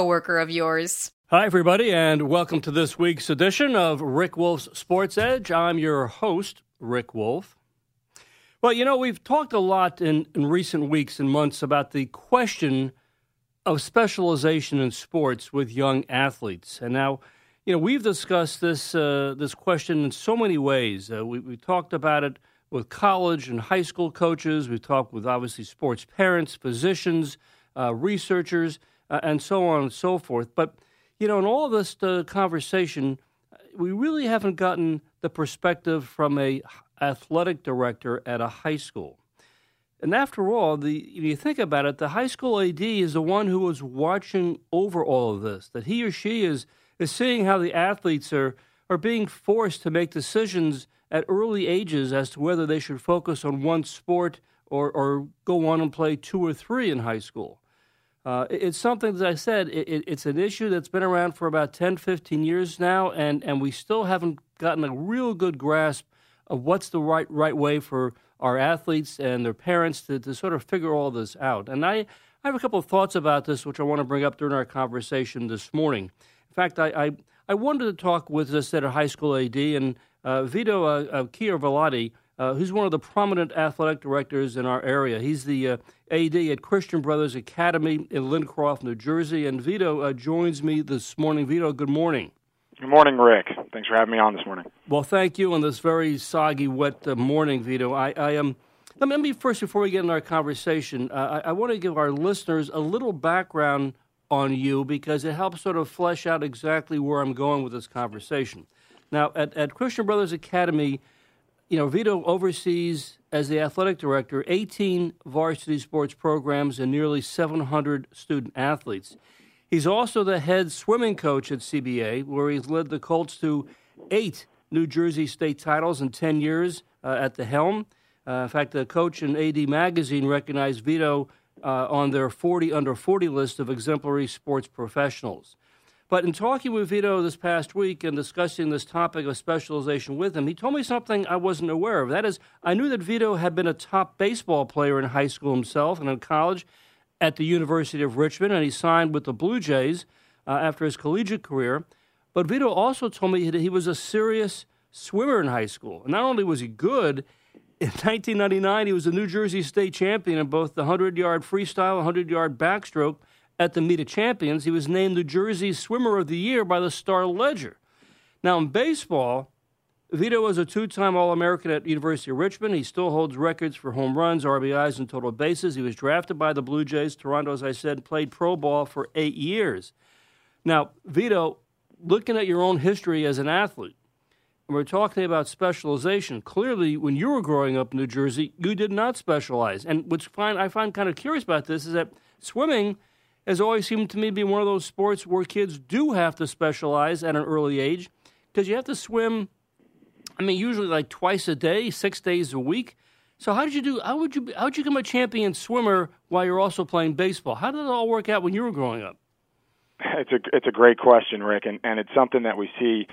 coworker of yours. Hi, everybody, and welcome to this week's edition of Rick Wolf's Sports Edge. I'm your host, Rick Wolf. Well, you know, we've talked a lot in, in recent weeks and months about the question of specialization in sports with young athletes. And now, you know, we've discussed this, uh, this question in so many ways. Uh, we, we talked about it with college and high school coaches, we've talked with obviously sports parents, physicians, uh, researchers uh, and so on and so forth. But, you know, in all this uh, conversation, we really haven't gotten the perspective from a athletic director at a high school. And after all, the if you think about it, the high school AD is the one who is watching over all of this. That he or she is is seeing how the athletes are are being forced to make decisions at early ages as to whether they should focus on one sport or, or go on and play two or three in high school. Uh, it's something, as I said, it, it's an issue that's been around for about 10, 15 years now, and, and we still haven't gotten a real good grasp of what's the right, right way for our athletes and their parents to, to sort of figure all this out. And I, I have a couple of thoughts about this, which I want to bring up during our conversation this morning. In fact, I, I, I wanted to talk with, I said, a high school AD, and uh, Vito uh, uh, uh, who's one of the prominent athletic directors in our area. He's the uh, AD at Christian Brothers Academy in Lincroft, New Jersey. And Vito uh, joins me this morning. Vito, good morning. Good morning, Rick. Thanks for having me on this morning. Well, thank you on this very soggy, wet uh, morning, Vito. I, I am. Um, let, me, first, before we get into our conversation, uh, I, I want to give our listeners a little background on you because it helps sort of flesh out exactly where I'm going with this conversation. Now, at, at Christian Brothers Academy, you know, Vito oversees as the athletic director 18 varsity sports programs and nearly 700 student athletes. He's also the head swimming coach at CBA, where he's led the Colts to eight New Jersey state titles in 10 years uh, at the helm. Uh, in fact, the Coach and AD magazine recognized Vito uh, on their 40 under 40 list of exemplary sports professionals. But in talking with Vito this past week and discussing this topic of specialization with him, he told me something I wasn't aware of. That is, I knew that Vito had been a top baseball player in high school himself and in college at the University of Richmond, and he signed with the Blue Jays uh, after his collegiate career. But Vito also told me that he was a serious swimmer in high school. And not only was he good, in 1999, he was a New Jersey state champion in both the 100 yard freestyle 100 yard backstroke at the Meet of Champions. He was named New Jersey Swimmer of the Year by the Star Ledger. Now, in baseball, Vito was a two time All American at University of Richmond. He still holds records for home runs, RBIs, and total bases. He was drafted by the Blue Jays. Toronto, as I said, played pro ball for eight years. Now, Vito, looking at your own history as an athlete, and we're talking about specialization. Clearly, when you were growing up in New Jersey, you did not specialize. And what's fine, I find kind of curious about this is that swimming has always seemed to me to be one of those sports where kids do have to specialize at an early age because you have to swim. I mean, usually like twice a day, six days a week. So how did you do? How would you? How would you become a champion swimmer while you're also playing baseball? How did it all work out when you were growing up? It's a it's a great question, Rick, and and it's something that we see.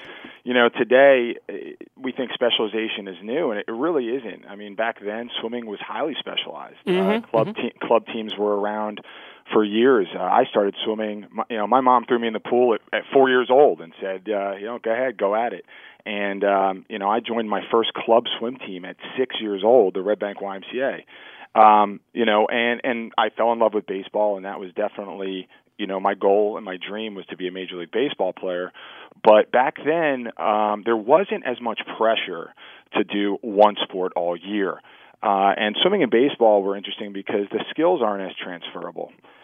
You know, today eh, we think specialization is new, and it really isn't. I mean, back then swimming was highly specialized. Mm-hmm. Uh, club mm-hmm. te- club teams were around for years. Uh, I started swimming. My, you know, my mom threw me in the pool at, at four years old and said, uh, you know, go ahead, go at it. And um, you know, I joined my first club swim team at six years old, the Red Bank YMCA. Um, you know, and and I fell in love with baseball, and that was definitely you know my goal and my dream was to be a major league baseball player. But back then, um, there wasn't as much pressure to do one sport all year. Uh, and swimming and baseball were interesting because the skills aren't as transferable. Uh,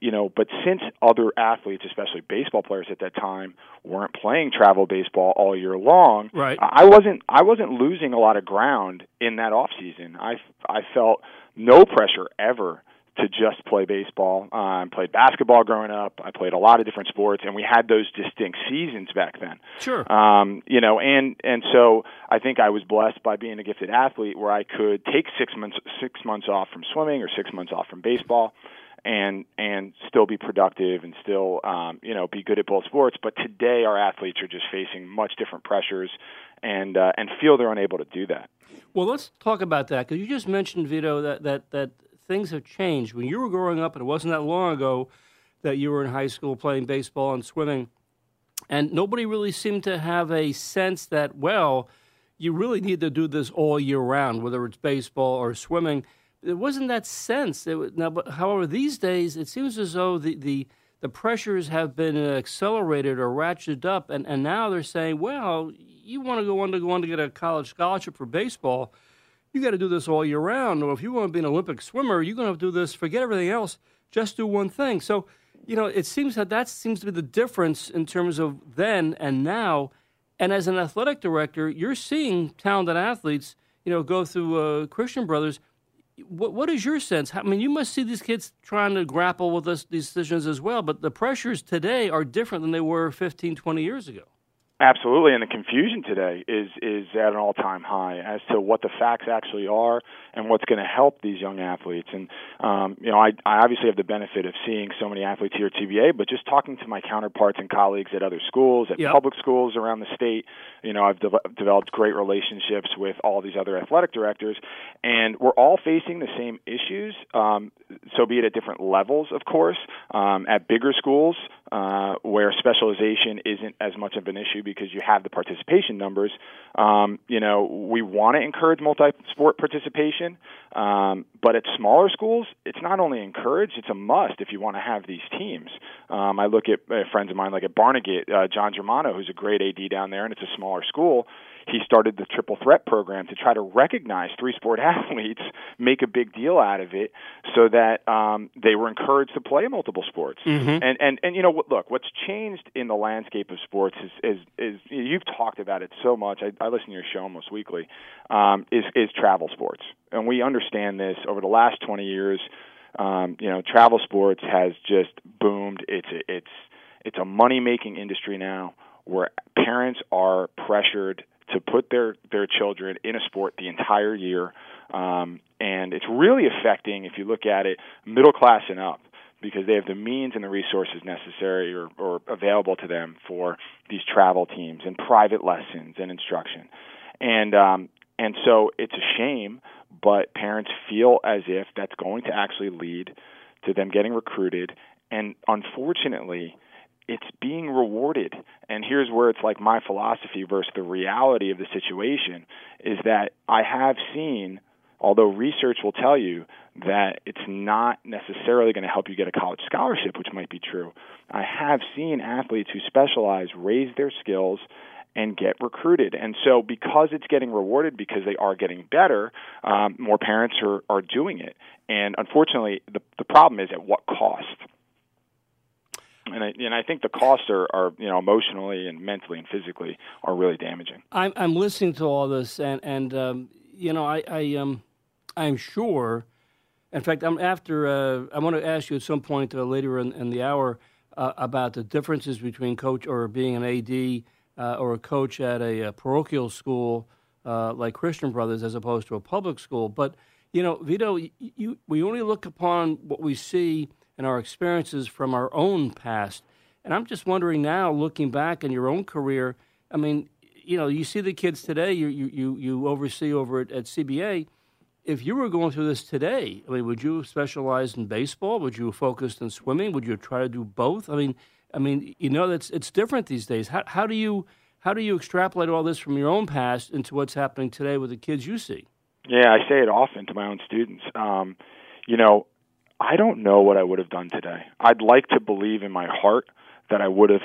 you know, but since other athletes, especially baseball players at that time, weren't playing travel baseball all year long, right. I wasn't I wasn't losing a lot of ground in that off season. I I felt no pressure ever to just play baseball. I um, played basketball growing up. I played a lot of different sports, and we had those distinct seasons back then. Sure. Um, you know, and and so I think I was blessed by being a gifted athlete, where I could take six months six months off from swimming or six months off from baseball and and still be productive and still um, you know be good at both sports. But today our athletes are just facing much different pressures and uh, and feel they're unable to do that. Well, let's talk about that because you just mentioned Vito that that that things have changed. When you were growing up, and it wasn't that long ago that you were in high school playing baseball and swimming, and nobody really seemed to have a sense that well. You really need to do this all year round, whether it's baseball or swimming it wasn't that sense. It, now, but however, these days it seems as though the the, the pressures have been accelerated or ratcheted up, and, and now they're saying, well, you want to go on to go on to get a college scholarship for baseball, you got to do this all year round. Or if you want to be an Olympic swimmer, you're going to do this. Forget everything else. Just do one thing. So, you know, it seems that that seems to be the difference in terms of then and now. And as an athletic director, you're seeing talented athletes, you know, go through uh, Christian Brothers what, what is your sense? I mean, you must see these kids trying to grapple with this, these decisions as well, but the pressures today are different than they were 15, 20 years ago. Absolutely, and the confusion today is is at an all time high as to what the facts actually are and what's going to help these young athletes. And um, you know, I, I obviously have the benefit of seeing so many athletes here at CBA, but just talking to my counterparts and colleagues at other schools, at yep. public schools around the state, you know, I've de- developed great relationships with all these other athletic directors, and we're all facing the same issues. Um, so be it at different levels, of course. Um, at bigger schools, uh, where specialization isn't as much of an issue because you have the participation numbers. Um, you know, we want to encourage multi-sport participation, um, but at smaller schools, it's not only encouraged; it's a must if you want to have these teams. Um, I look at uh, friends of mine like at Barnegat, uh, John Germano, who's a great AD down there, and it's a smaller school he started the triple threat program to try to recognize three sport athletes, make a big deal out of it, so that um, they were encouraged to play multiple sports. Mm-hmm. And and and you know, look, what's changed in the landscape of sports is is, is you've talked about it so much. I, I listen to your show almost weekly. Um, is is travel sports, and we understand this over the last twenty years. Um, you know, travel sports has just boomed. It's it's it's a money making industry now where parents are pressured to put their their children in a sport the entire year, um, and it's really affecting, if you look at it, middle class and up because they have the means and the resources necessary or, or available to them for these travel teams and private lessons and instruction, and um, and so it's a shame, but parents feel as if that's going to actually lead to them getting recruited, and unfortunately it's being rewarded. And here's where it's like my philosophy versus the reality of the situation is that I have seen, although research will tell you that it's not necessarily going to help you get a college scholarship, which might be true. I have seen athletes who specialize raise their skills and get recruited. And so, because it's getting rewarded, because they are getting better, um, more parents are, are doing it. And unfortunately, the, the problem is at what cost? And I, and I think the costs are, are you know emotionally and mentally and physically are really damaging. I'm I'm listening to all this and and um, you know I I um I'm sure. In fact, I'm after. Uh, I want to ask you at some point uh, later in, in, the hour uh, about the differences between coach or being an AD uh, or a coach at a, a parochial school uh, like Christian Brothers as opposed to a public school. But you know, Vito, you, you, we only look upon what we see and our experiences from our own past. And I'm just wondering now, looking back in your own career, I mean, you know, you see the kids today, you, you, you oversee over at, at CBA. If you were going through this today, I mean, would you specialize in baseball? Would you focused in swimming? Would you try to do both? I mean, I mean, you know, that's it's different these days. How, how do you how do you extrapolate all this from your own past into what's happening today with the kids you see? Yeah, I say it often to my own students. Um, you know, I don't know what I would have done today. I'd like to believe in my heart that I would have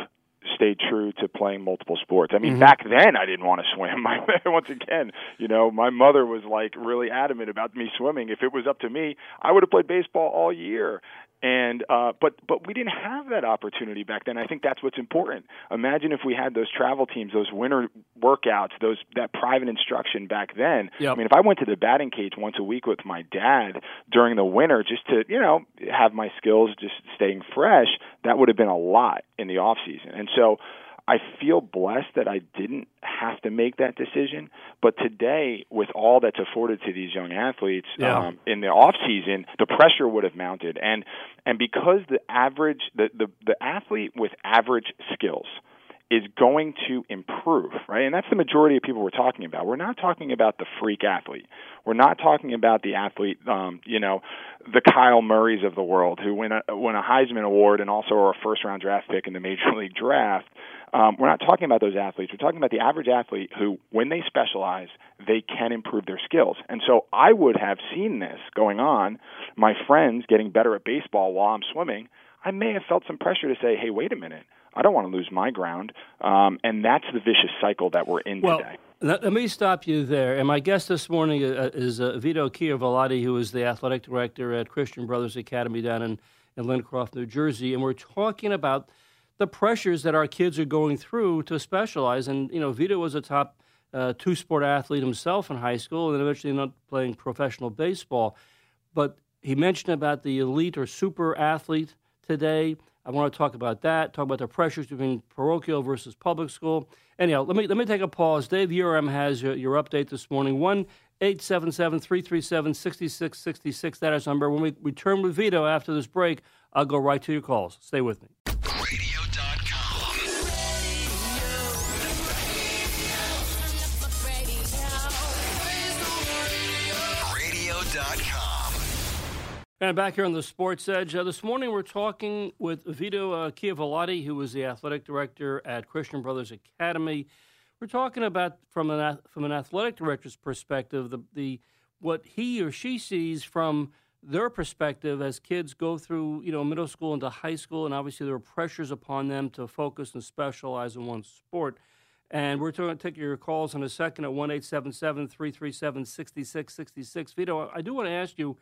stayed true to playing multiple sports. I mean, mm-hmm. back then I didn't want to swim. My, once again, you know, my mother was like really adamant about me swimming. If it was up to me, I would have played baseball all year. And uh, but but we didn't have that opportunity back then. I think that's what's important. Imagine if we had those travel teams, those winter workouts, those that private instruction back then. Yep. I mean, if I went to the batting cage once a week with my dad during the winter just to you know have my skills just staying fresh, that would have been a lot in the off season. And so I feel blessed that I didn't have to make that decision. But today, with all that's afforded to these young athletes Yeah. um, in the off season, the pressure would have mounted, and and because the average the, the the athlete with average skills is going to improve, right? And that's the majority of people we're talking about. We're not talking about the freak athlete. We're not talking about the athlete, um, you know, the Kyle Murrays of the world who win a win a Heisman Award and also are a first round draft pick in the Major League Draft. Um, we're not talking about those athletes. We're talking about the average athlete who, when they specialize, they can improve their skills. And so I would have seen this going on, my friends getting better at baseball while I'm swimming. I may have felt some pressure to say, hey, wait a minute. I don't want to lose my ground. Um, and that's the vicious cycle that we're in Well, today. let, let me stop you there. And my guest this morning uh, is uh, Vito Chiavolati, who is the athletic director at Christian Brothers Academy down in, in Lincroft, New Jersey. And we're talking about the pressures that our kids are going through to specialize. And, you know, Vito was a top uh, two sport athlete himself in high school and eventually not playing professional baseball. But he mentioned about the elite or super athlete today. I want to talk about that, talk about the pressures between parochial versus public school. Anyhow, let me let me take a pause. Dave Uram has your, your update this morning. 1 877 337 6666. That is number. When we return with Vito after this break, I'll go right to your calls. Stay with me. And back here on the Sports Edge, uh, this morning we're talking with Vito uh, who is the athletic director at Christian Brothers Academy. We're talking about from an from an athletic director's perspective, the the what he or she sees from their perspective as kids go through you know middle school into high school, and obviously there are pressures upon them to focus and specialize in one sport. And we're going to take your calls in a second at 1 877 337 6666. Vito, I do want to ask you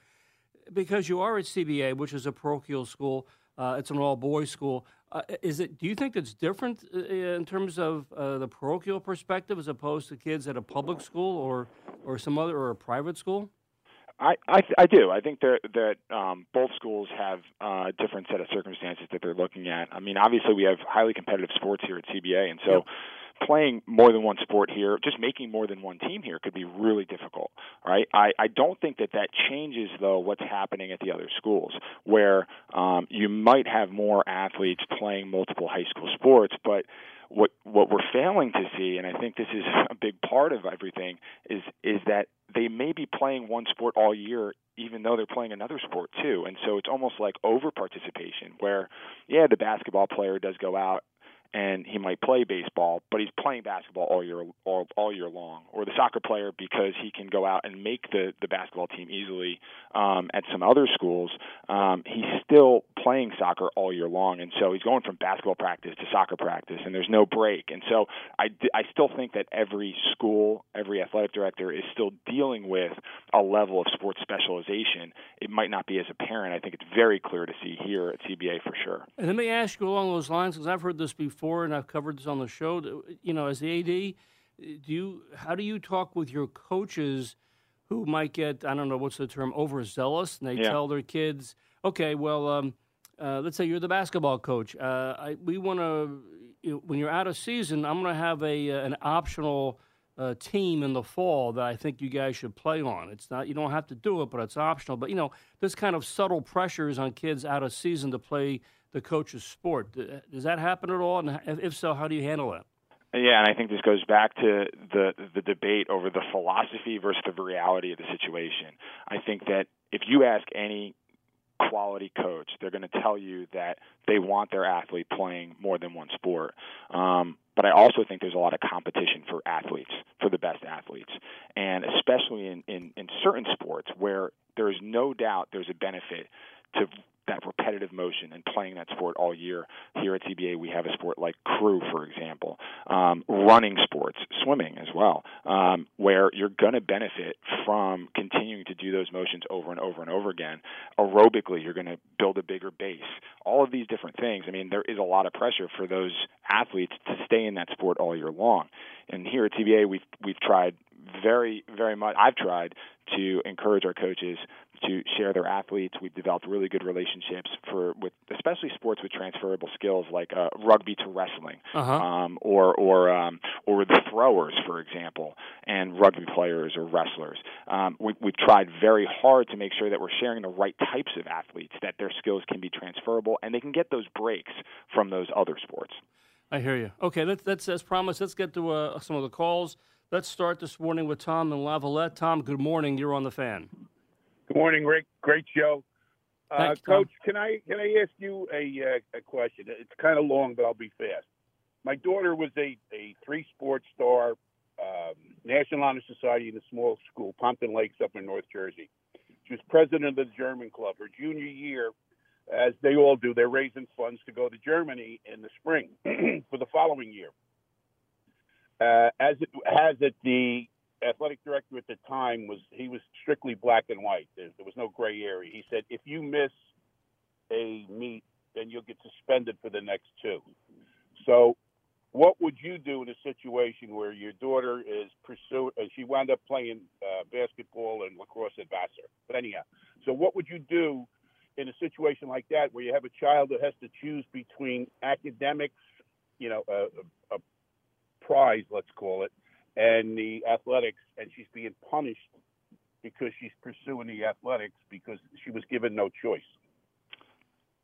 because you are at CBA, which is a parochial school, uh, it's an all boys school. Uh, is it? Do you think it's different uh, in terms of uh, the parochial perspective as opposed to kids at a public school or or some other or a private school? I I, I do. I think that that um, both schools have uh, a different set of circumstances that they're looking at. I mean, obviously we have highly competitive sports here at CBA, and so. Yep. Playing more than one sport here, just making more than one team here could be really difficult, right? I, I don't think that that changes though what's happening at the other schools, where um, you might have more athletes playing multiple high school sports, but what what we're failing to see, and I think this is a big part of everything, is is that they may be playing one sport all year, even though they're playing another sport too, and so it's almost like over participation, where yeah, the basketball player does go out and he might play baseball, but he's playing basketball all year all, all year long. Or the soccer player because he can go out and make the the basketball team easily um, at some other schools. Um, he's still playing soccer all year long, and so he's going from basketball practice to soccer practice, and there's no break. And so I I still think that every school, every athletic director is still dealing with a level of sports specialization. It might not be as apparent. I think it's very clear to see here at CBA for sure. And let me ask you along those lines because I've heard this before and I've covered this on the show. You know, as the AD, do you how do you talk with your coaches who might get I don't know what's the term overzealous and they Yeah. tell their kids, okay, well, um, uh, let's say you're the basketball coach. Uh, I, we want to you know, when you're out of season, I'm going to have a uh, an optional. Uh, team in the fall that I think you guys should play on. It's not you don't have to do it, but it's optional. But you know, this kind of subtle pressures on kids out of season to play the coach's sport. Does that happen at all? And if so, how do you handle that? Yeah, and I think this goes back to the the debate over the philosophy versus the reality of the situation. I think that if you ask any quality coach, they're going to tell you that they want their athlete playing more than one sport. Um, but I also think there's a lot of competition for athletes, for the best athletes, and especially in, in, in certain sports where there is no doubt there's a benefit to that repetitive motion and playing that sport all year. Here at CBA, we have a sport like crew, for example, um, running sports, swimming as well, um, where you're going to benefit from continuing to do those motions over and over and over again. Aerobically, you're going to build a bigger base. All of these different things. I mean, there is a lot of pressure for those athletes to stay in that sport all year long. And here at CBA, we've we've tried very, very much. I've tried to encourage our coaches to share their athletes. We've developed really good relationships for with especially sports with transferable skills like uh, rugby to wrestling, Uh-huh. um, or or um, or the throwers, for example, and rugby players or wrestlers. Um, we, we've tried very hard to make sure that we're sharing the right types of athletes, that their skills can be transferable, and they can get those breaks from those other sports. I hear you. Okay, let's, let's as promised, let's get to uh, some of the calls. Let's start this morning with Tom and Lavalette. Tom, good morning. You're on the fan. Good morning, Rick. Great show. Uh, Tom. Coach, can I can I ask you a uh, a question? It's kind of long, but I'll be fast. My daughter was a a three sports star, um, National Honor Society in a small school, Pompton Lakes, up in North Jersey. She was president of the German club. Her junior year, as they all do, they're raising funds to go to Germany in the spring for the following year. Uh, as it has it, the athletic director at the time was he was strictly black and white. There, there was no gray area. He said if you miss a meet, then you'll get suspended for the next two. So, what would you do in a situation where your daughter is pursuing? She wound up playing uh, basketball and lacrosse at Vassar. But anyhow, so what would you do in a situation like that where you have a child that has to choose between academics, you know, a, a, a prize, let's call it, and the athletics, and she's being punished because she's pursuing the athletics because she was given no choice.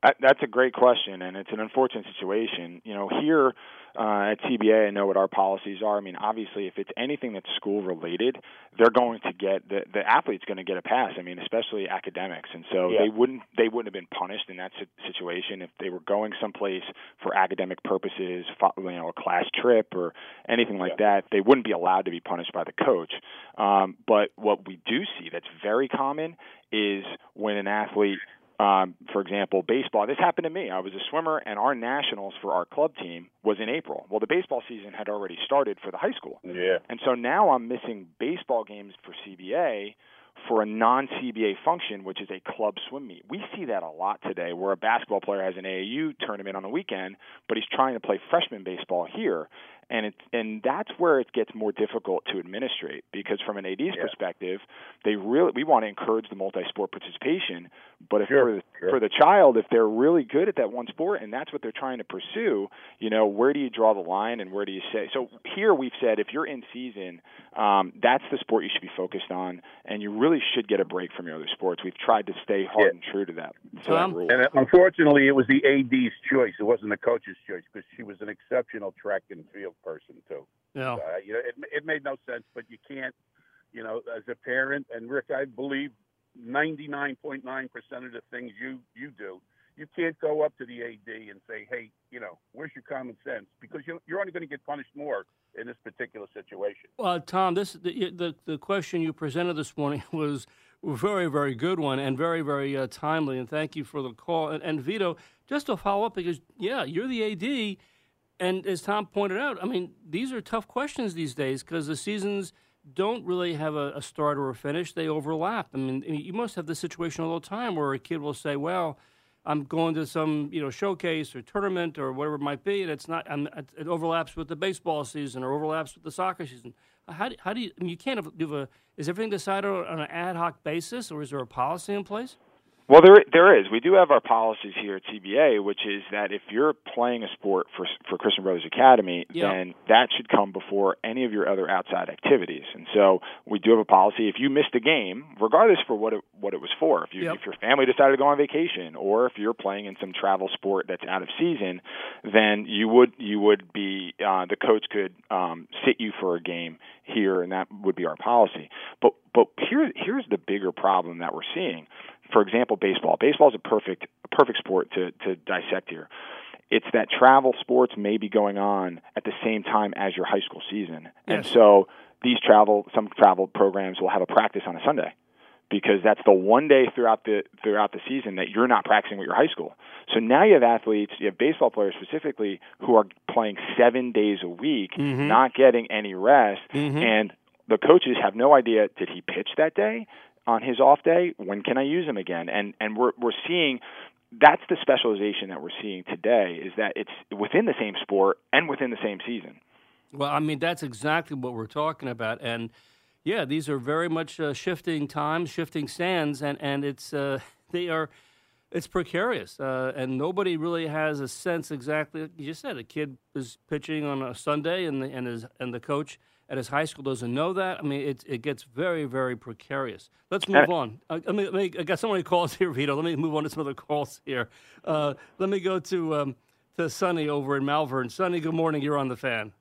That- That's a great question, and it's an unfortunate situation. You know, here uh, at CBA, I know what our policies are. I mean, obviously, if it's anything that's school related, they're going to get the the athlete's going to get a pass. I mean, especially academics, and so Yeah. they wouldn't they wouldn't have been punished in that situation if they were going someplace for academic purposes, you know, a class trip or anything like that. They wouldn't be allowed to be punished by the coach. Um, but what we do see that's very common is when an athlete um, for example, baseball. This happened to me. I was a swimmer, and our nationals for our club team was in April. Well, the baseball season had already started for the high school, Yeah. and so now I'm missing baseball games for CBA for a non-CBA function, which is a club swim meet. We see that a lot today, where a basketball player has an AAU tournament on the weekend, but he's trying to play freshman baseball here, and it's and that's where it gets more difficult to administrate because from an AD's Yeah. perspective, they really we want to encourage the multi-sport participation, but if Sure, for the, sure. for the child, if they're really good at that one sport and that's what they're trying to pursue, you know, where do you draw the line and where do you say? So here we've said if you're in season, um, that's the sport you should be focused on, and you really should get a break from your other sports. We've tried to stay hard Yeah. and true to that, to Tom? that rule. And uh, unfortunately, it was the AD's choice. It wasn't the coach's choice because she was an exceptional track and field person too. Yeah. Uh, you know, it, it made no sense, but you can't, you know, as a parent, and Rick, I believe 99.9% of the things you, you do, you can't go up to the AD and say, hey, you know, where's your common sense? Because you, you're only going to get punished more in this particular situation. Well, Tom, this the, the the question you presented this morning was a very very good one and very very uh, timely. And thank you for the call. And, and Vito, just to follow up because yeah, you're the AD, and as Tom pointed out, I mean these are tough questions these days because the seasons don't really have a, a start or a finish; they overlap. I mean, you must have this situation all the time where a kid will say, "Well." I'm going to some, you know, showcase or tournament or whatever it might be, and it's not. I'm, it overlaps with the baseball season or overlaps with the soccer season. How do, how do you? I mean, you can't do a. Is everything decided on an ad hoc basis, or is there a policy in place? Well, there there is. We do have our policies here at CBA, which is that if you're playing a sport for for Christian Brothers Academy, Yeah. then that should come before any of your other outside activities. And so we do have a policy. If you missed a game, regardless for what it what it was for, if you Yep. if your family decided to go on vacation, or if you're playing in some travel sport that's out of season, then you would you would be uh, the coach could um, sit you for a game here, and that would be our policy. But but here here's the bigger problem that we're seeing for example, baseball. Baseball is a perfect perfect sport to to dissect here. It's that travel sports may be going on at the same time as your high school season, and so these travel some travel programs will have a practice on a Sunday because that's the one day throughout the throughout the season that you're not practicing with your high school. So now you have athletes, you have baseball players specifically who are playing 7 days a week, Mhm. not getting any rest Mhm. and the coaches have no idea did he pitch that day on his off day when can i use him again and and we're we're seeing that's the specialization that we're seeing today is that it's within the same sport and within the same season Well, I mean, that's exactly what we're talking about. And yeah, these are very much uh, shifting times, shifting sands, and, and it's uh, they are it's precarious. Uh, and nobody really has a sense exactly. You just said a kid is pitching on a Sunday, and the and his and the coach at his high school doesn't know that. I mean, it it gets very very precarious. Let's move on. Uh, I mean, I got so many calls here, Vito. Let me move on to some other calls here. Uh, let me go to um, to Sonny over in Malverne. Sonny, good morning. You're on the fan.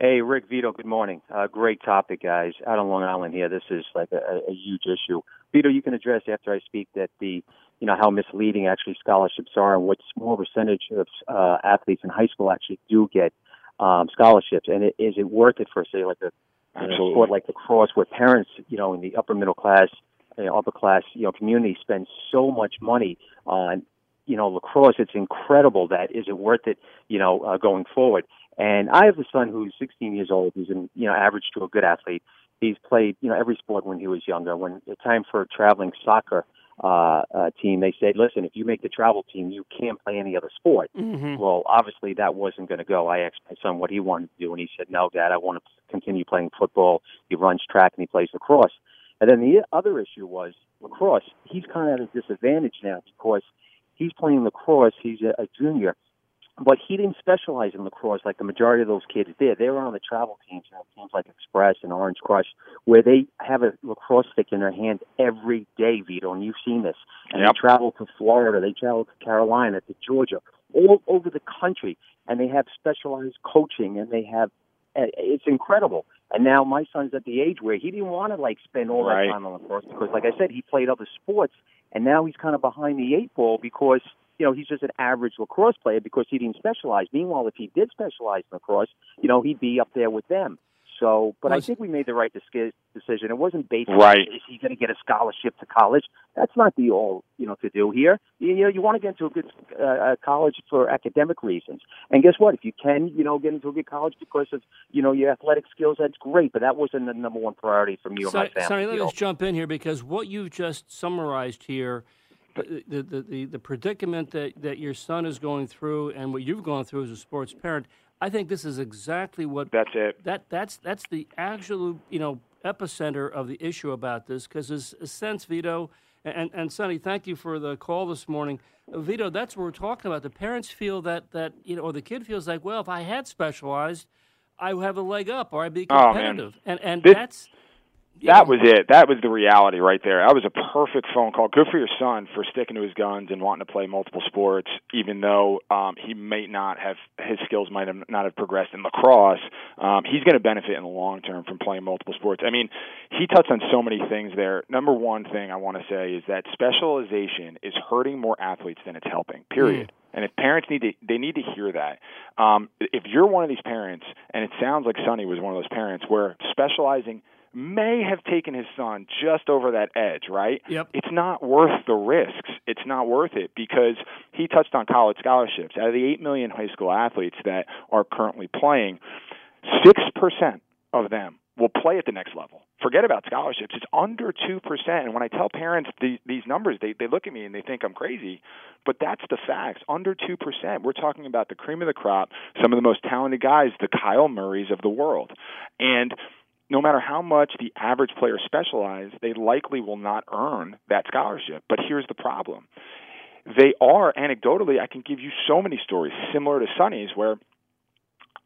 Hey, Rick Vito, good morning. Uh, great topic, guys. Out on Long Island here, this is like a, a huge issue. Vito, you can address after I speak that the, you know, how misleading actually scholarships are and what small percentage of uh, athletes in high school actually do get um, scholarships. And it, is it worth it for, say, like a, a sport like lacrosse where parents, you know, in the upper middle class, you know, upper class, you know, community spend so much money on, you know, lacrosse. It's incredible that is it worth it, you know, uh, going forward. And I have a son who's 16 years old. He's an, you know, average to a good athlete. He's played, you know, every sport when he was younger. When it's time for traveling soccer uh, uh, team, they said, listen, if you make the travel team, you can't play any other sport. Mm-hmm. Well, obviously that wasn't going to go. I asked my son what he wanted to do, and he said, "No, Dad, I want to continue playing football." He runs track and he plays lacrosse. And then the other issue was lacrosse. He's kind of at a disadvantage now because he's playing lacrosse. He's a, a junior, but he didn't specialize in lacrosse like the majority of those kids did. They were on the travel teams, you know, teams like Express and Orange Crush, where they have a lacrosse stick in their hand every day, Vito, and you've seen this. And Yep. they travel to Florida, they travel to Carolina, to Georgia, all over the country, and they have specialized coaching, and they have uh, it's incredible. And now my son's at the age where he didn't want to like spend all Right. that time on lacrosse because, like I said, he played other sports, and now he's kind of behind the eight ball because you know he's just an average lacrosse player because he didn't specialize. Meanwhile, if he did specialize in lacrosse, you know he'd be up there with them. So, but Well, I think we made the right decision. It wasn't based Right. on is he going to get a scholarship to college. That's not the all you know to do here. You, you know, you want to get into a good uh, uh, college for academic reasons. And guess what? If you can, you know, get into a good college because of you know your athletic skills, that's great. But that wasn't the number one priority for me or my family. Sonny, let me Vito. just jump in here because what you've just summarized here, the, the, the, the, the predicament that, that your son is going through and what you've gone through as a sports parent, I think this is exactly what that's it that that's that's the actual you know epicenter of the issue about this because there's a sense Vito and and Sonny, thank you for the call this morning. Uh, Vito, that's what we're talking about. The parents feel that that you know, or the kid feels like, well, if I had specialized, I would have a leg up, or I'd be Oh, competitive, and and This- that's that was it. That was the reality right there. That was a perfect phone call. Good for your son for sticking to his guns and wanting to play multiple sports, even though um, he may not have his skills might have not have progressed in lacrosse. Um, he's going to benefit in the long term from playing multiple sports. I mean, he touched on so many things there. Number one thing I want to say is that specialization is hurting more athletes than it's helping. Period. And if parents need to, they need to hear that. Um, if you're one of these parents, and it sounds like Sonny was one of those parents where specializing may have taken his son just over that edge, right? Yep. It's not worth the risks. It's not worth it because he touched on college scholarships. Out of the 8 million high school athletes that are currently playing, 6% of them will play at the next level. Forget about scholarships. It's under 2%. And when I tell parents the, these numbers, they, they look at me and they think I'm crazy. But that's the facts. Under 2%. We're talking about the cream of the crop, some of the most talented guys, the Kyle Murrays of the world. And no matter how much the average player specialize, they likely will not earn that scholarship. But here's the problem. They are anecdotally, I can give you so many stories similar to Sonny's where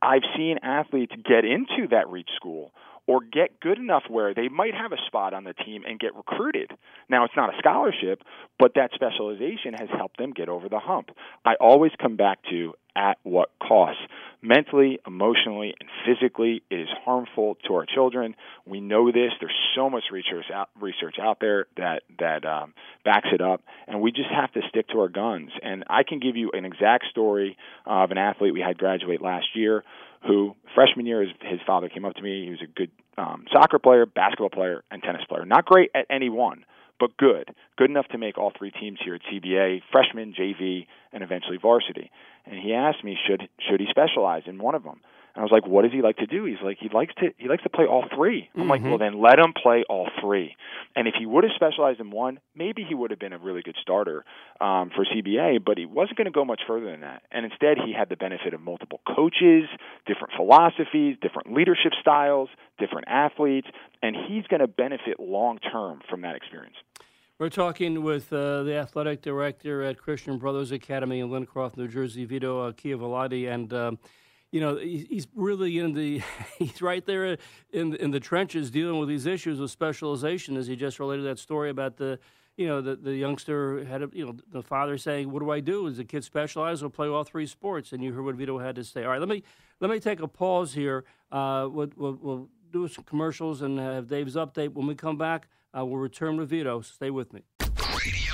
I've seen athletes get into that reach school or get good enough where they might have a spot on the team and get recruited. Now, it's not a scholarship, but that specialization has helped them get over the hump. I always come back to at what cost. Mentally, emotionally, and physically, it is harmful to our children. We know this. There's so much research out, research out there that that um, backs it up, and we just have to stick to our guns. And I can give you an exact story of an athlete we had graduate last year who freshman year his, his father came up to me. He was a good um, soccer player, basketball player, and tennis player. Not great at any one, but good, good enough to make all three teams here at CBA, freshman, JV, and eventually varsity. And he asked me should should he specialize in one of them. And I was like, what does he like to do? He's like, he likes to he likes to play all 3 I'm like, well then let him play all three. And if he would have specialized in one, maybe he would have been a really good starter um, for CBA. But he wasn't going to go much further than that. And instead, he had the benefit of multiple coaches, different philosophies, different leadership styles, different athletes, and he's going to benefit long term from that experience. We're talking with uh, the athletic director at Christian Brothers Academy in Lincroft, New Jersey, Vito uh, Chiavolati, and um, you know he's really in the he's right there in in the trenches dealing with these issues of specialization, as he just related that story about the you know the the youngster had a, you know the father saying, "What do I do? Is the kid specialized or play all three sports?" And you heard what Vito had to say. All right, let me let me take a pause here. Uh, we'll, we'll, we'll do some commercials and have Dave's update. When we come back, uh, we'll return with Vito. Stay with me. Radio.com.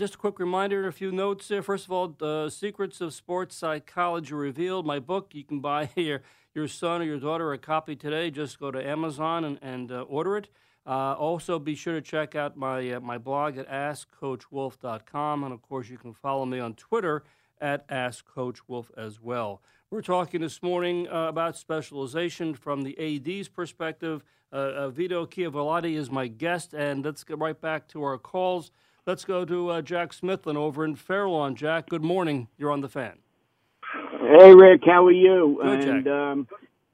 Just a quick reminder, and a few notes here. First of all, the Secrets of Sports Psychology Revealed, my book. You can buy your, your son or your daughter a copy today. Just go to Amazon and, and uh, order it. Uh, also, be sure to check out my, uh, my blog at AskCoachWolf.com. And of course, you can follow me on Twitter at AskCoachWolf as well. We're talking this morning uh, about specialization from the AD's perspective. Uh, uh, Vito Chiavolati is my guest, and let's get right back to our calls. Let's go to uh, Jack Smithlin over in Fairlawn. Jack, good morning. You're on the fan. Hey Rick, how are you? Good, and Jack. um,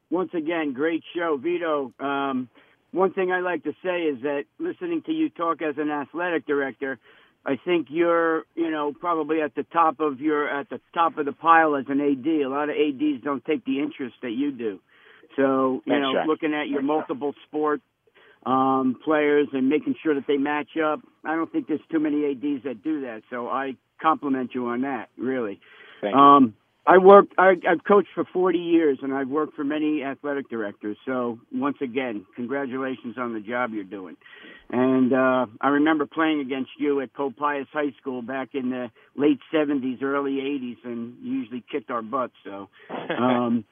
once again, great show, Vito. Um, one thing I like to say is that listening to you talk as an athletic director, I think you're, you know, probably at the top of your at the top of the pile as an AD. A lot of ADs don't take the interest that you do. So, you Thanks, know, Jack. looking at your multiple sport um, players and making sure that they match up, I don't think there's too many ADs that do that. So I compliment you on that, really. Thank you. Um, I worked. I, I've coached for 40 years, and I've worked for many athletic directors. So once again, congratulations on the job you're doing. And uh, I remember playing against you at Pope Pius High School back in the late 70s, early 80s, and you usually kicked our butts. So, um,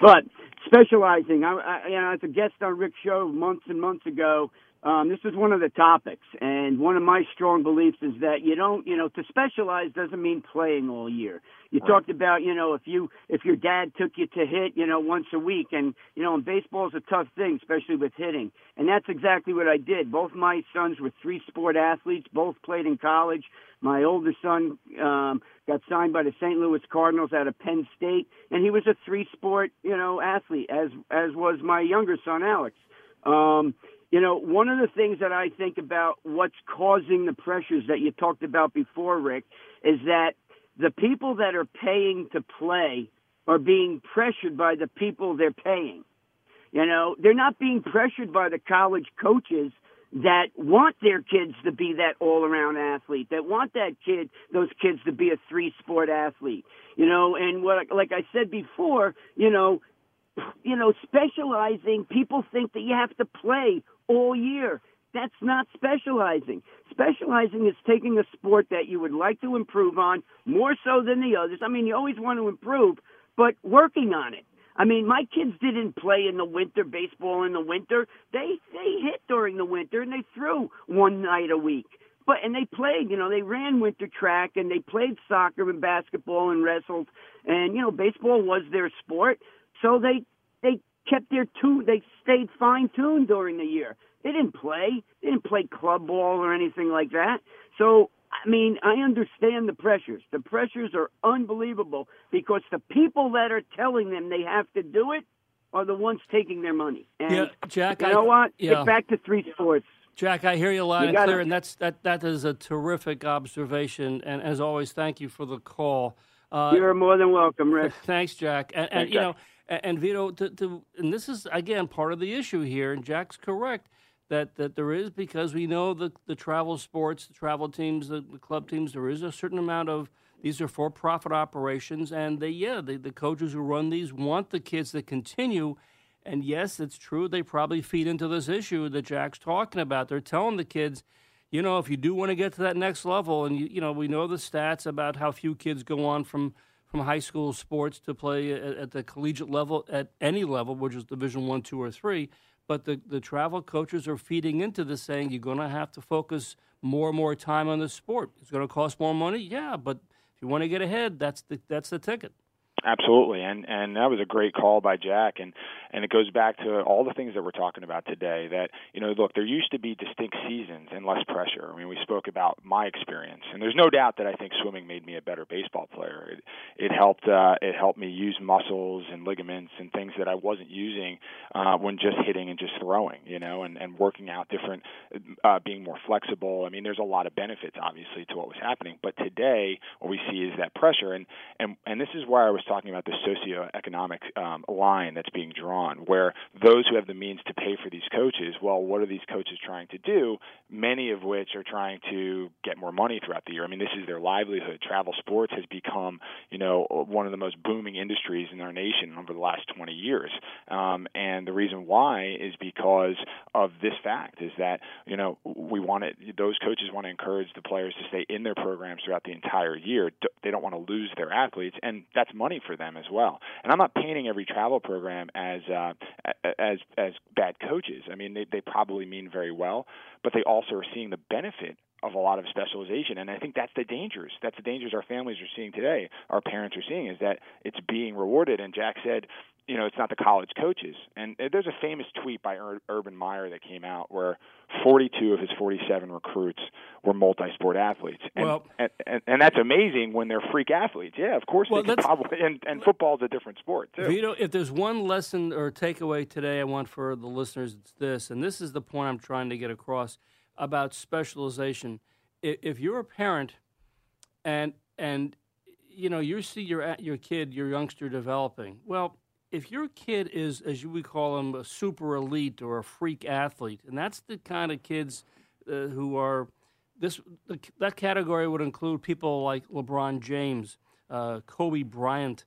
but specializing, I, I, you know, as a guest on Rick's show months and months ago, um, this is one of the topics, and one of my strong beliefs is that you don't, you know, to specialize doesn't mean playing all year. You talked about, you know, if you if your dad took you to hit, you know, once a week, and you know, and baseball is a tough thing, especially with hitting, and that's exactly what I did. Both my sons were three sport athletes, both played in college. My older son um, got signed by the St. Louis Cardinals out of Penn State, and he was a three sport, you know, athlete, as as was my younger son Alex. Um, you know, one of the things that I think about what's causing the pressures that you talked about before, Rick, is that the people that are paying to play are being pressured by the people they're paying. You know, they're not being pressured by the college coaches that want their kids to be that all around athlete, that want that kid, those kids to be a three sport athlete. You know, and what, like I said before, you know, you know, specializing, people think that you have to play all year. That's not specializing. Specializing is taking a sport that you would like to improve on more so than the others. I mean, you always want to improve, but working on it. I mean, my kids didn't play in the winter, baseball in the winter. They they hit during the winter and they threw one night a week. But and they played, you know, they ran winter track and they played soccer and basketball and wrestled and you know, baseball was their sport. So they kept their tune they stayed fine tuned during the year. They didn't play. They didn't play club ball or anything like that. So I mean, I understand the pressures. The pressures are unbelievable because the people that are telling them they have to do it are the ones taking their money. And Yeah, Jack, you I- know what? yeah. Get back to three sports. Jack, I hear you loud You and gotta- and that's that. That is a terrific observation. And as always, thank you for the call. Uh, You're more than welcome, Rick. Thanks, Jack. And, and Thanks, you Jack. know, and, Vito, to, to, and this is again part of the issue here. And Jack's correct that that there is because we know the the travel sports, the travel teams, the, the club teams. There is a certain amount of these are for-profit operations, and they yeah, the, the coaches who run these want the kids to continue. And yes, it's true. They probably feed into this issue that Jack's talking about. They're telling the kids, you know, if you do want to get to that next level, and you, you know, we know the stats about how few kids go on from from high school sports to play at, at the collegiate level at any level, which is Division One, Two, or Three. But the, the travel coaches are feeding into this, saying you're going to have to focus more and more time on the sport. It's going to cost more money, yeah, but if you want to get ahead, that's the that's the ticket. Absolutely, and and that was a great call by Jack, and and it goes back to all the things that we're talking about today. That you know, look, there used to be distinct seasons and less pressure. I mean, we spoke about my experience, and there's no doubt that I think swimming made me a better baseball player. It it helped uh, it helped me use muscles and ligaments and things that I wasn't using uh, when just hitting and just throwing. You know, and and working out different, uh, being more flexible. I mean, there's a lot of benefits obviously to what was happening, but today what we see is that pressure, and and and this is why I was talking about the socioeconomic um, line that's being drawn, where those who have the means to pay for these coaches, well, what are these coaches trying to do? Many of which are trying to get more money throughout the year. I mean, this is their livelihood. Travel sports has become, you know, one of the most booming industries in our nation over the last 20 years. Um, and the reason why is because of this fact is that, you know, we want it, those coaches want to encourage the players to stay in their programs throughout the entire year. They don't want to lose their athletes, and that's money for them as well. And I'm not painting every travel program as uh, as as bad coaches. I mean, they they probably mean very well, but they also are seeing the benefit of a lot of specialization and i think that's the dangers that's the dangers our families are seeing today our parents are seeing is that it's being rewarded and jack said you know, it's not the college coaches. And uh, there's a famous tweet by Ur- Urban Meyer that came out where 42 of his 47 recruits were multi-sport athletes. And, Well- and, and, and that's amazing when they're freak athletes. Yeah, of course Well, probably. And, and football's a different sport too. Vito, if there's one lesson or takeaway today I want for the listeners, it's this, and this is the point I'm trying to get across about specialization. If you're a parent and and you know you see your your kid, your youngster developing, well, if your kid is, as you would call them, a super elite or a freak athlete, and that's the kind of kids uh, who are this the, that category would include people like LeBron James, uh, Kobe Bryant,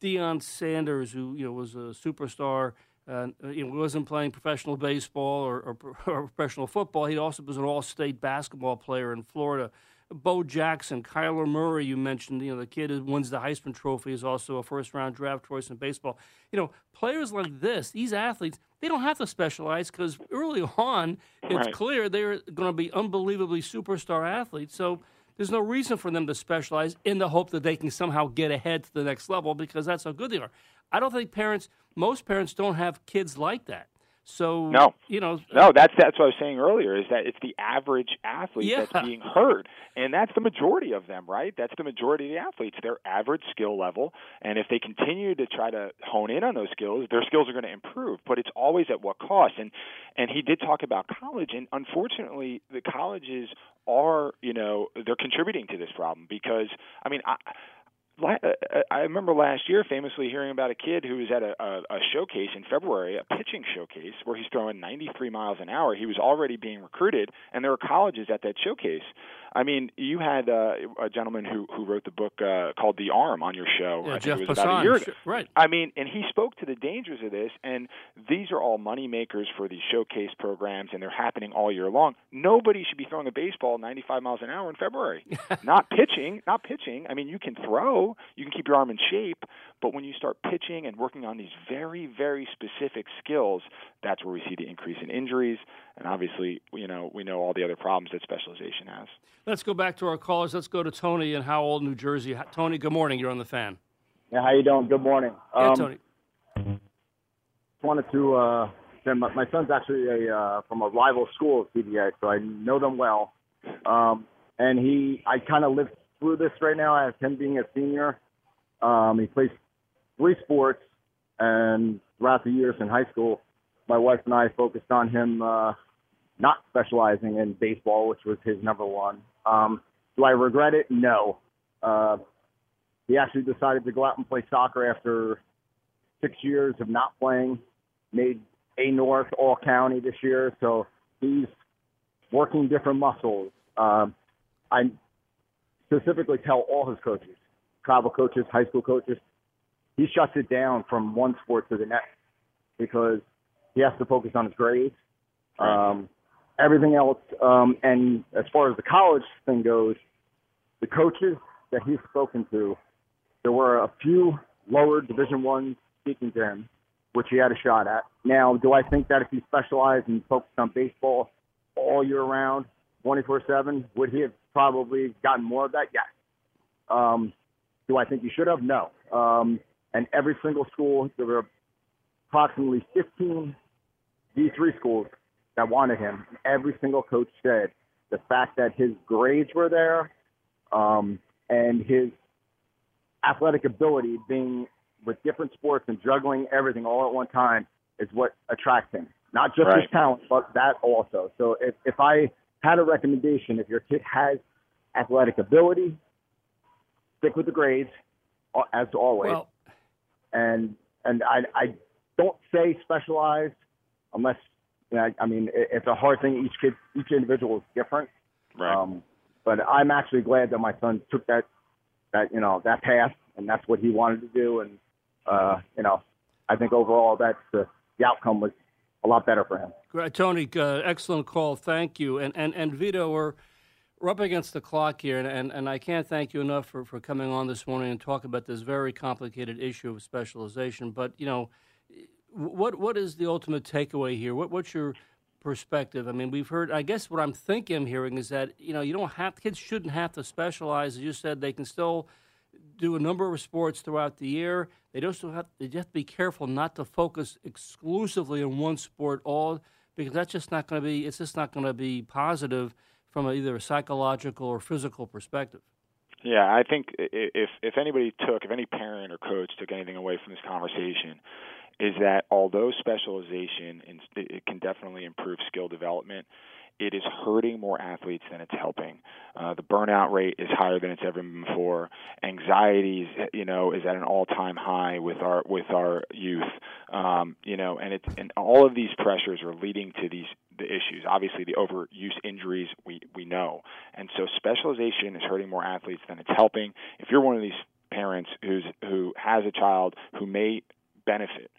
Deion Sanders, who you know was a superstar. Uh, know, wasn't playing professional baseball or, or, or professional football. He also was an all-state basketball player in Florida. Bo Jackson, Kyler Murray, you mentioned, you know, the kid who wins the Heisman Trophy is also a first-round draft choice in baseball. You know, players like this, these athletes, they don't have to specialize because early on, it's Right. clear they're going to be unbelievably superstar athletes. So there's no reason for them to specialize in the hope that they can somehow get ahead to the next level because that's how good they are. I don't think parents, most parents don't have kids like that. So No. you know, No, that's that's what I was saying earlier. Is that it's the average athlete Yeah. that's being hurt, and that's the majority of them, right? That's the majority of the athletes. Their average skill level, and if they continue to try to hone in on those skills, their skills are going to improve. But it's always at what cost? And and he did talk about college, and unfortunately, the colleges are, you know, they're contributing to this problem because I mean, I. la- uh, I remember last year famously hearing about a kid who was at a, a, a showcase in February, a pitching showcase, where he's throwing 93 miles an hour. He was already being recruited, and there were colleges at that showcase. I mean, you had uh, a gentleman who who wrote the book uh, called The Arm on your show. yeah, Jeff it was about a Passan, year ago. right? I mean, and he spoke to the dangers of this, and these are all money makers for these showcase programs, and they're happening all year long. Nobody should be throwing a baseball 95 miles an hour in February. not pitching, not pitching. I mean, you can throw, you can keep your arm in shape, but when you start pitching and working on these very, very specific skills, that's where we see the increase in injuries, and obviously, you know, we know all the other problems that specialization has. Let's go back to our callers. Let's go to Tony in Howell, New Jersey. Tony, good morning. You're on the fan. Yeah, how you doing? Good morning. Yeah, Um, Tony. Wanted to uh, say my, my son's actually a uh, from a rival school of CBA, so I know them well. Um, and he, I kind of lived through this right now as him being a senior. Um, he plays three sports, and throughout the years in high school, my wife and I focused on him uh, not specializing in baseball, which was his number one. Um, do I regret it? No. Uh, he actually decided to go out and play soccer after six years of not playing. Made A North All County this year, so he's working different muscles. Um, I specifically tell all his coaches, travel coaches, high school coaches, he shuts it down from one sport to the next because he has to focus on his grades. Um, everything else, um, and as far as the college thing goes, the coaches that he's spoken to there were a few lower Division One speaking to him, which he had a shot at. Now, do I think that if he specialized and focused on baseball all year round, 24/7, would he have probably gotten more of that? Yes. Um, do I think he should have? No. Um, and every single school, there were approximately 15 D3 schools that wanted him. Every single coach said the fact that his grades were there um, and his athletic ability being with different sports and juggling everything all at one time is what attracts him. Not just Right. his talent, but that also. So if, if I had a recommendation, if your kid has athletic ability, stick with the grades as always. Well, and and I I don't say specialized unless you know, I mean it's a hard thing. Each kid, each individual is different. Right. Um, but I'm actually glad that my son took that that you know that path, and that's what he wanted to do. And uh, you know, I think overall that's the the outcome was a lot better for him. Great, Tony, uh, excellent call. Thank you. And and and Vito, we're we're up against the clock here, and, and, and I can't thank you enough for, for coming on this morning and talk about this very complicated issue of specialization. But you know, what what is the ultimate takeaway here? What what's your perspective? I mean, we've heard. I guess what I'm thinking, I'm hearing is that you know you don't have kids shouldn't have to specialize. As you said, they can still do a number of sports throughout the year. They also have they just have to be careful not to focus exclusively on one sport all because that's just not going to be it's just not going to be positive from a, either a psychological or physical perspective. Yeah, I think if if anybody took, if any parent or coach took anything away from this conversation, is that although specialization it can definitely improve skill development, it is hurting more athletes than it's helping. Uh, the burnout rate is higher than it's ever been before. Anxiety, you know, is at an all-time high with our with our youth. Um, you know, and it's and all of these pressures are leading to these the issues. Obviously, the overuse injuries we we know, and so specialization is hurting more athletes than it's helping. If you're one of these parents who's who has a child who may benefit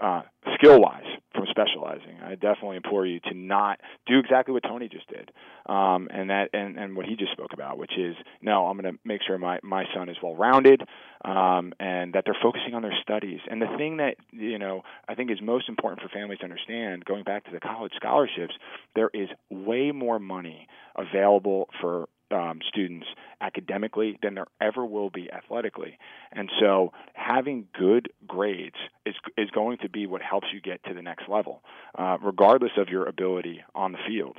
uh, skill wise from specializing. I definitely implore you to not do exactly what Tony just did, um, and that and, and what he just spoke about, which is no, I'm going to make sure my my son is well rounded, um, and that they're focusing on their studies. And the thing that you know I think is most important for families to understand, going back to the college scholarships, there is way more money available for um, students academically than there ever will be athletically. And so having good grades is is going to be what helps you get to the next level, uh, regardless of your ability on the field.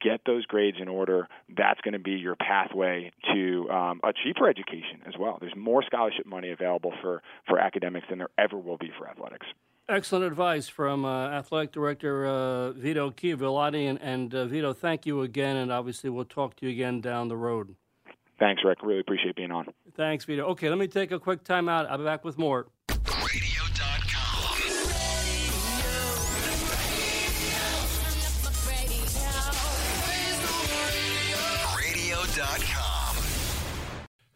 Get those grades in order. That's going to be your pathway to um, a cheaper education as well. There's more scholarship money available for, for academics than there ever will be for athletics. Excellent advice from uh, athletic director uh, Vito Chiavellotti. And, and uh, Vito, thank you again. And obviously, we'll talk to you again down the road. Thanks, Rick. Really appreciate being on. Thanks, Vito. Okay, let me take a quick time out. I'll be back with more.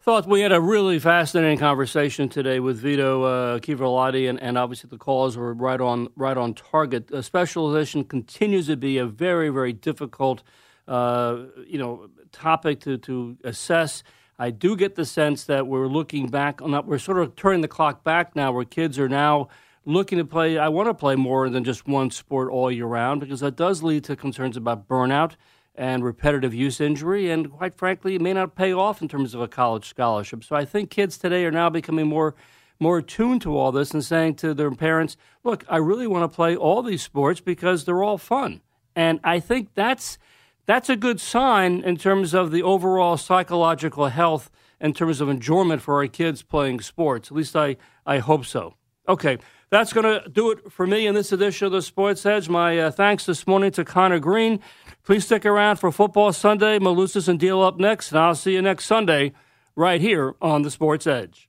Thought we had a really fascinating conversation today with Vito uh, Chiavellotti, and, and obviously the calls were right on right on target. Uh, specialization continues to be a very very difficult, uh, you know, topic to to assess. I do get the sense that we're looking back on that. We're sort of turning the clock back now, where kids are now looking to play. I want to play more than just one sport all year round because that does lead to concerns about burnout and repetitive use injury, and quite frankly, it may not pay off in terms of a college scholarship. So I think kids today are now becoming more more attuned to all this and saying to their parents, "Look, I really want to play all these sports because they're all fun." And I think that's that's a good sign in terms of the overall psychological health in terms of enjoyment for our kids playing sports. At least I, I hope so. Okay, that's going to do it for me in this edition of the Sports Edge. My uh, thanks this morning to Connor Green. Please stick around for Football Sunday. Malusis and Deal up next, and I'll see you next Sunday right here on the Sports Edge.